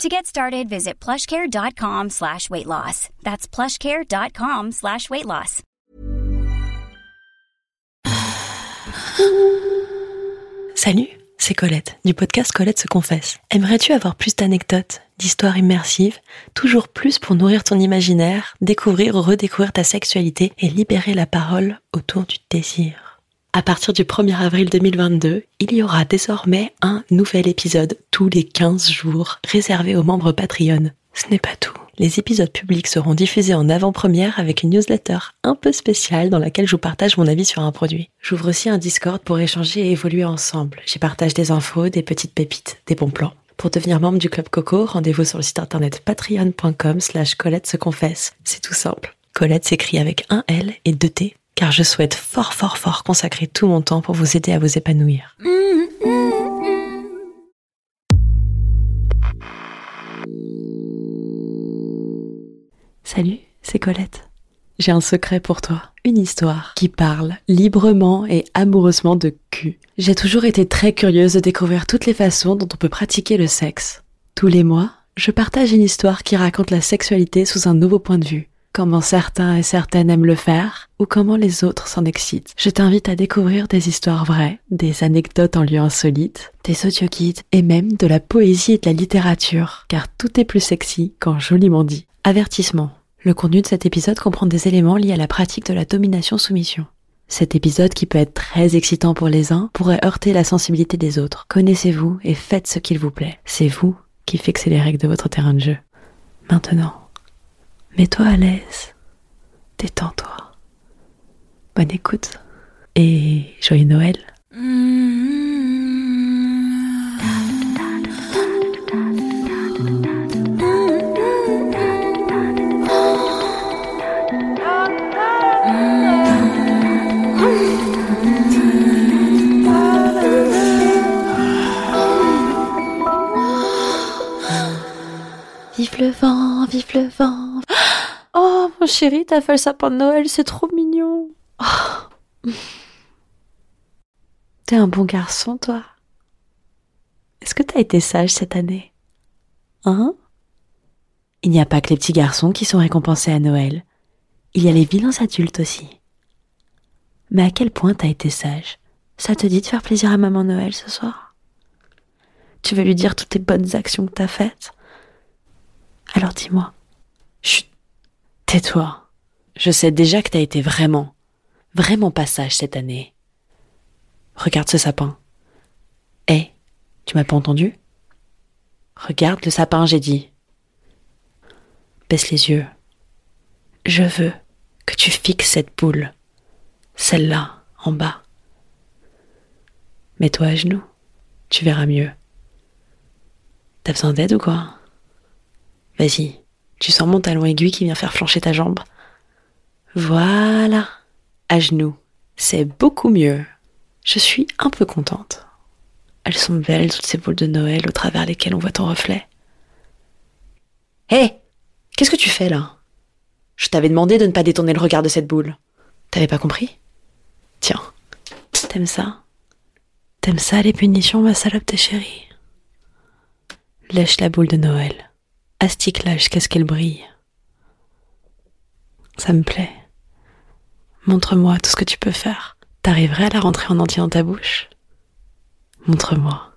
To get started, visit plushcare.com slash weight loss. That's plushcare.com slash weight loss. Salut, c'est Colette, du podcast Colette se confesse. Aimerais-tu avoir plus d'anecdotes, d'histoires immersives, toujours plus pour nourrir ton imaginaire, découvrir ou redécouvrir ta sexualité et libérer la parole autour du désir? À partir du 1er avril 2022, il y aura désormais un nouvel épisode tous les 15 jours réservé aux membres Patreon. Ce n'est pas tout. Les épisodes publics seront diffusés en avant-première avec une newsletter un peu spéciale dans laquelle je vous partage mon avis sur un produit. J'ouvre aussi un Discord pour échanger et évoluer ensemble. J'y partage des infos, des petites pépites, des bons plans. Pour devenir membre du Club Coco, rendez-vous sur le site internet patreon.com slash Colette se confesse. C'est tout simple. Colette s'écrit avec un L et deux T car je souhaite fort fort fort consacrer tout mon temps pour vous aider à vous épanouir. Salut, c'est Colette. J'ai un secret pour toi, une histoire qui parle librement et amoureusement de cul. J'ai toujours été très curieuse de découvrir toutes les façons dont on peut pratiquer le sexe. Tous les mois, je partage une histoire qui raconte la sexualité sous un nouveau point de vue comment certains et certaines aiment le faire, ou comment les autres s'en excitent. Je t'invite à découvrir des histoires vraies, des anecdotes en lieu insolite, des audio et même de la poésie et de la littérature, car tout est plus sexy quand joliment dit. Avertissement. Le contenu de cet épisode comprend des éléments liés à la pratique de la domination-soumission. Cet épisode, qui peut être très excitant pour les uns, pourrait heurter la sensibilité des autres. Connaissez-vous et faites ce qu'il vous plaît. C'est vous qui fixez les règles de votre terrain de jeu. Maintenant, Mets-toi à l'aise. Détends-toi. Bonne écoute. Et joyeux Noël. Oh, mon chéri, t'as fait le sapin de Noël, c'est trop mignon. Oh. T'es un bon garçon, toi. Est-ce que t'as été sage cette année? Hein? Il n'y a pas que les petits garçons qui sont récompensés à Noël. Il y a les vilains adultes aussi. Mais à quel point t'as été sage? Ça te dit de faire plaisir à maman Noël ce soir? Tu veux lui dire toutes tes bonnes actions que t'as faites? Alors dis-moi. Tais-toi. Je sais déjà que t'as été vraiment, vraiment pas sage cette année. Regarde ce sapin. Hé, tu m'as pas entendu? Regarde le sapin, j'ai dit. Baisse les yeux. Je veux que tu fixes cette boule. Celle-là, en bas. Mets-toi à genoux. Tu verras mieux. T'as besoin d'aide ou quoi? Vas-y, tu sens mon talon aiguille qui vient faire flancher ta jambe. Voilà. À genoux. C'est beaucoup mieux. Je suis un peu contente. Elles sont belles, toutes ces boules de Noël au travers lesquelles on voit ton reflet. Hé Qu'est-ce que tu fais là? Je t'avais demandé de ne pas détourner le regard de cette boule. T'avais pas compris? Tiens. T'aimes ça? T'aimes ça les punitions, ma salope de chérie? Lèche la boule de Noël astique-la jusqu'à ce qu'elle brille. Ça me plaît. Montre-moi tout ce que tu peux faire. T'arriverais à la rentrer en entier dans ta bouche? Montre-moi.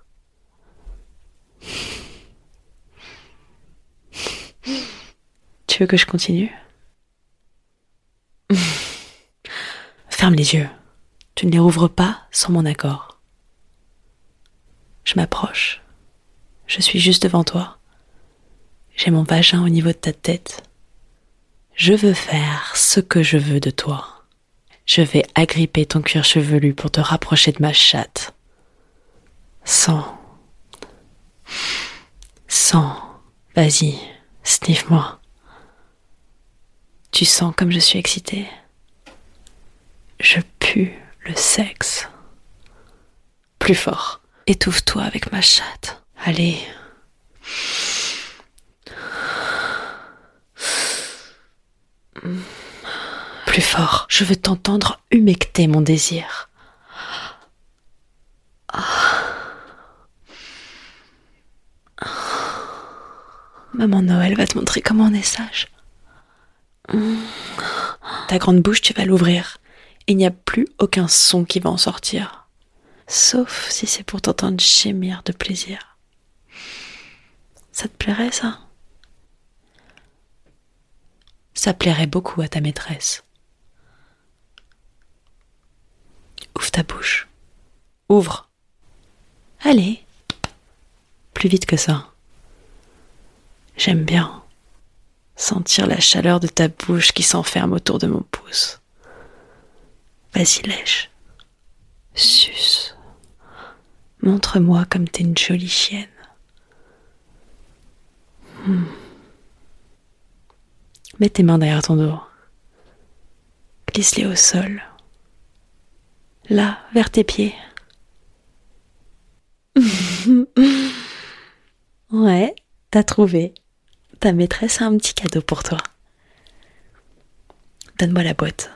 Tu veux que je continue? Ferme les yeux. Tu ne les rouvres pas sans mon accord. Je m'approche. Je suis juste devant toi. J'ai mon vagin au niveau de ta tête. Je veux faire ce que je veux de toi. Je vais agripper ton cuir chevelu pour te rapprocher de ma chatte. Sans. Sans. Vas-y, sniff-moi. Tu sens comme je suis excitée? Cul, le sexe. Plus fort. Étouffe-toi avec ma chatte. Allez. Fort. Je veux t'entendre humecter mon désir. Maman Noël va te montrer comment on est sage. Ta grande bouche, tu vas l'ouvrir. Il n'y a plus aucun son qui va en sortir. Sauf si c'est pour t'entendre gémir de plaisir. Ça te plairait, ça? Ça plairait beaucoup à ta maîtresse. Ouvre ta bouche. Ouvre. Allez. Plus vite que ça. J'aime bien sentir la chaleur de ta bouche qui s'enferme autour de mon pouce. Vas-y, lèche. Suce. Montre-moi comme t'es une jolie chienne. Hmm. Mets tes mains derrière ton dos. Glisse-les au sol. Là, vers tes pieds. ouais, t'as trouvé ta maîtresse a un petit cadeau pour toi. Donne-moi la boîte.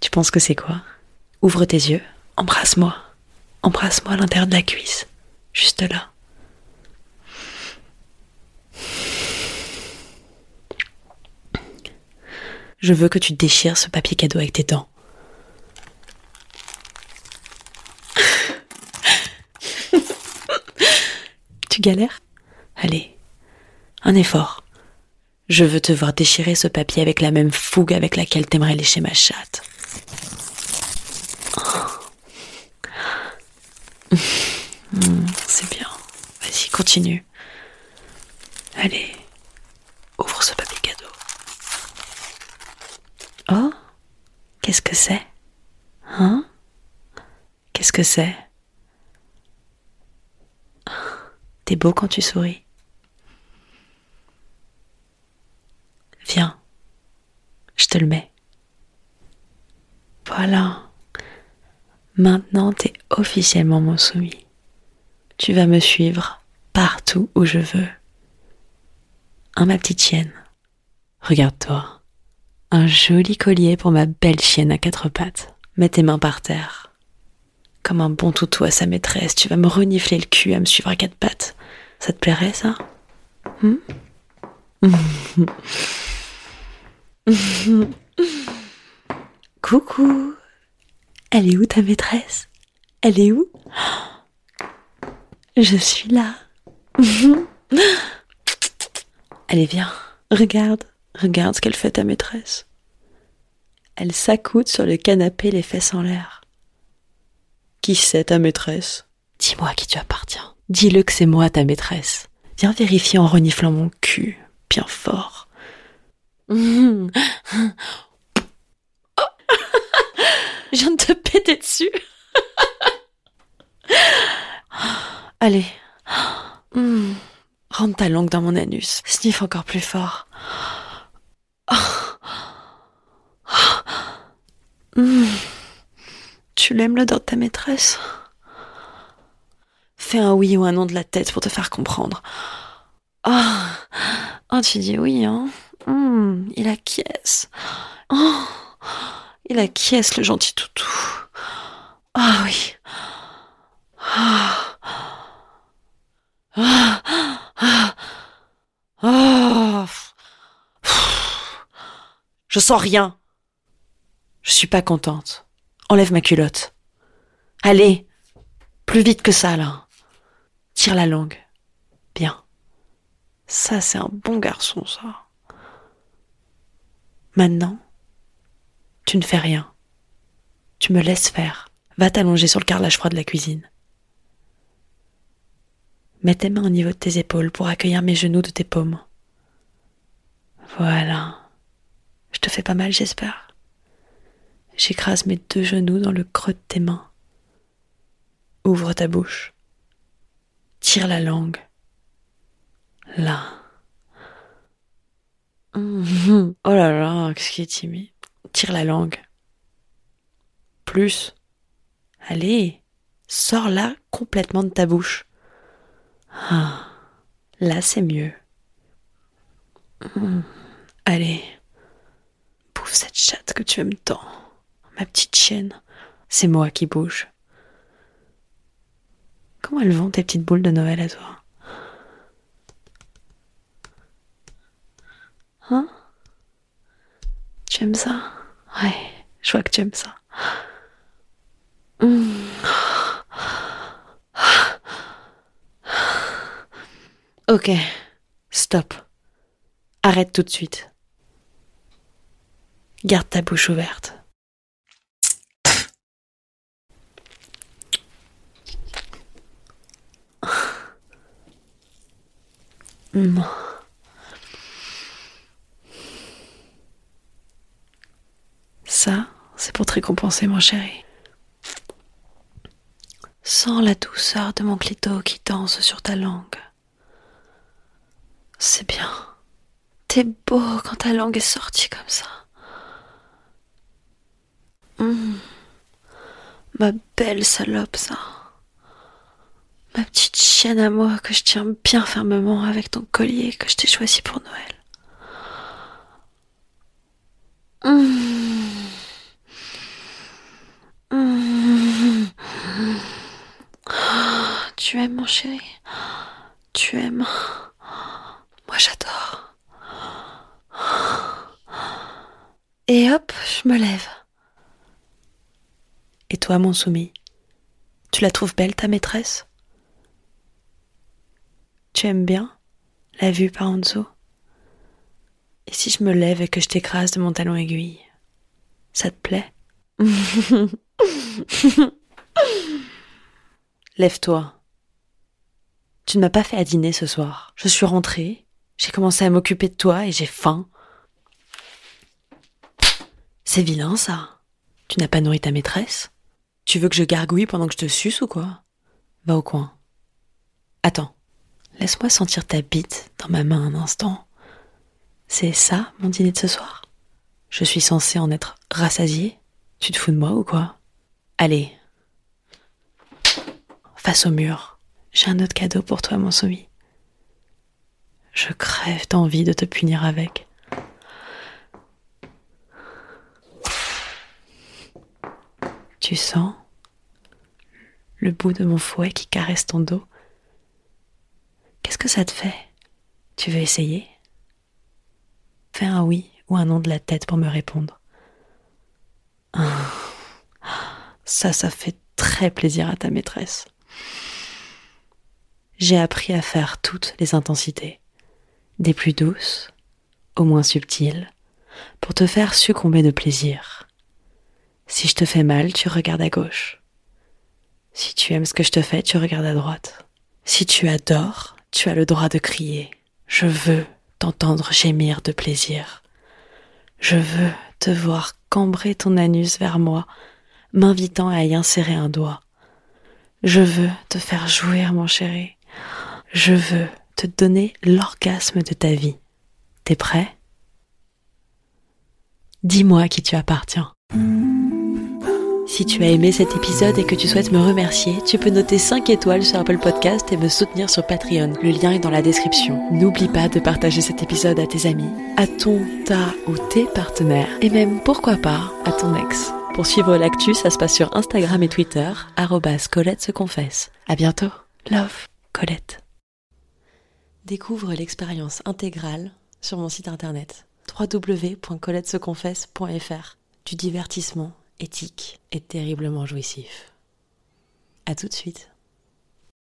Tu penses que c'est quoi? Ouvre tes yeux, embrasse-moi. Embrasse-moi à l'intérieur de la cuisse, juste là. Je veux que tu déchires ce papier cadeau avec tes dents. Tu galères? Allez, un effort. Je veux te voir déchirer ce papier avec la même fougue avec laquelle t'aimerais lécher ma chatte. Hmm, c'est bien. Vas-y, continue. Allez, ouvre ce papier cadeau. Oh Qu'est-ce que c'est? Hein? Qu'est-ce que c'est? T'es beau quand tu souris. Viens, je te le mets. Voilà. Maintenant, t'es officiellement mon soumis. Tu vas me suivre partout où je veux. Hein, ma petite chienne? Regarde-toi. Un joli collier pour ma belle chienne à quatre pattes. Mets tes mains par terre. Comme un bon toutou à sa maîtresse, tu vas me renifler le cul à me suivre à quatre pattes. Ça te plairait, ça? Hmm? Coucou Elle est où ta maîtresse? Elle est où? Je suis là. Allez, viens. Regarde, regarde ce qu'elle fait ta maîtresse. Elle s'accoute sur le canapé les fesses en l'air. Qui c'est ta maîtresse? Dis-moi qui tu appartiens. Dis-le que c'est moi ta maîtresse. Viens vérifier en reniflant mon cul, bien fort. Je viens de te péter dessus. Allez. Rentre ta langue dans mon anus. Sniff encore plus fort. Tu l'aimes l'odeur de ta maîtresse Fais un oui ou un non de la tête pour te faire comprendre. Ah, oh, tu dis oui, hein hmm, Il acquiesce. Oh, il acquiesce, le gentil toutou. Ah oui. Ah. Ah. Ah. Je sens rien. Je suis pas contente. Enlève ma culotte. Allez, plus vite que ça, là. Tire la langue. Bien. Ça, c'est un bon garçon, ça. Maintenant, tu ne fais rien. Tu me laisses faire. Va t'allonger sur le carrelage froid de la cuisine. Mets tes mains au niveau de tes épaules pour accueillir mes genoux de tes paumes. Voilà. Je te fais pas mal, j'espère. J'écrase mes deux genoux dans le creux de tes mains. Ouvre ta bouche. Tire la langue. Là. Oh là là, qu'est-ce qui est timide. Tire la langue. Plus. Allez, sors-la complètement de ta bouche. Ah, là c'est mieux. Allez, bouffe cette chatte que tu aimes tant. Ma petite chienne, c'est moi qui bouge. Comment elles vont tes petites boules de Noël à toi? Hein? Tu aimes ça? Ouais, je vois que tu aimes ça. Ok, stop. Arrête tout de suite. Garde ta bouche ouverte. Ça, c'est pour te récompenser, mon chéri. Sens la douceur de mon clito qui danse sur ta langue. C'est bien. T'es beau quand ta langue est sortie comme ça. Hum. Ma belle salope, ça. Ma petite chienne à moi que je tiens bien fermement avec ton collier que je t'ai choisi pour Noël. Tu aimes mon chéri? Tu aimes? Moi j'adore. Et hop, je me lève. Et toi, mon soumis Tu la trouves belle, ta maîtresse? Tu aimes bien la vue par en dessous? Et si je me lève et que je t'écrase de mon talon aiguille Ça te plaît? Lève-toi. Tu ne m'as pas fait à dîner ce soir. Je suis rentrée, j'ai commencé à m'occuper de toi et j'ai faim. C'est vilain ça. Tu n'as pas nourri ta maîtresse? Tu veux que je gargouille pendant que je te suce ou quoi? Va au coin. Attends, laisse-moi sentir ta bite dans ma main un instant. C'est ça mon dîner de ce soir? Je suis censée en être rassasiée? Tu te fous de moi ou quoi? Allez, face au mur. J'ai un autre cadeau pour toi, mon soumis. Je crève d'envie de te punir avec. Tu sens le bout de mon fouet qui caresse ton dos? Qu'est-ce que ça te fait? Tu veux essayer? Fais un oui ou un non de la tête pour me répondre. Ça, ça fait très plaisir à ta maîtresse j'ai appris à faire toutes les intensités, des plus douces aux moins subtiles, pour te faire succomber de plaisir. Si je te fais mal, tu regardes à gauche. Si tu aimes ce que je te fais, tu regardes à droite. Si tu adores, tu as le droit de crier. Je veux t'entendre gémir de plaisir. Je veux te voir cambrer ton anus vers moi, m'invitant à y insérer un doigt. Je veux te faire jouir, mon chéri. Je veux te donner l'orgasme de ta vie. T'es prêt? Dis-moi qui tu appartiens. Si tu as aimé cet épisode et que tu souhaites me remercier, tu peux noter 5 étoiles sur Apple Podcast et me soutenir sur Patreon. Le lien est dans la description. N'oublie pas de partager cet épisode à tes amis, à ton, ta ou tes partenaires et même, pourquoi pas, à ton ex. Pour suivre l'actu, ça se passe sur Instagram et Twitter, Colette se confesse. À bientôt. Love, Colette. Découvre l'expérience intégrale sur mon site internet www.coletteseconfesse.fr du divertissement éthique et terriblement jouissif. À tout de suite.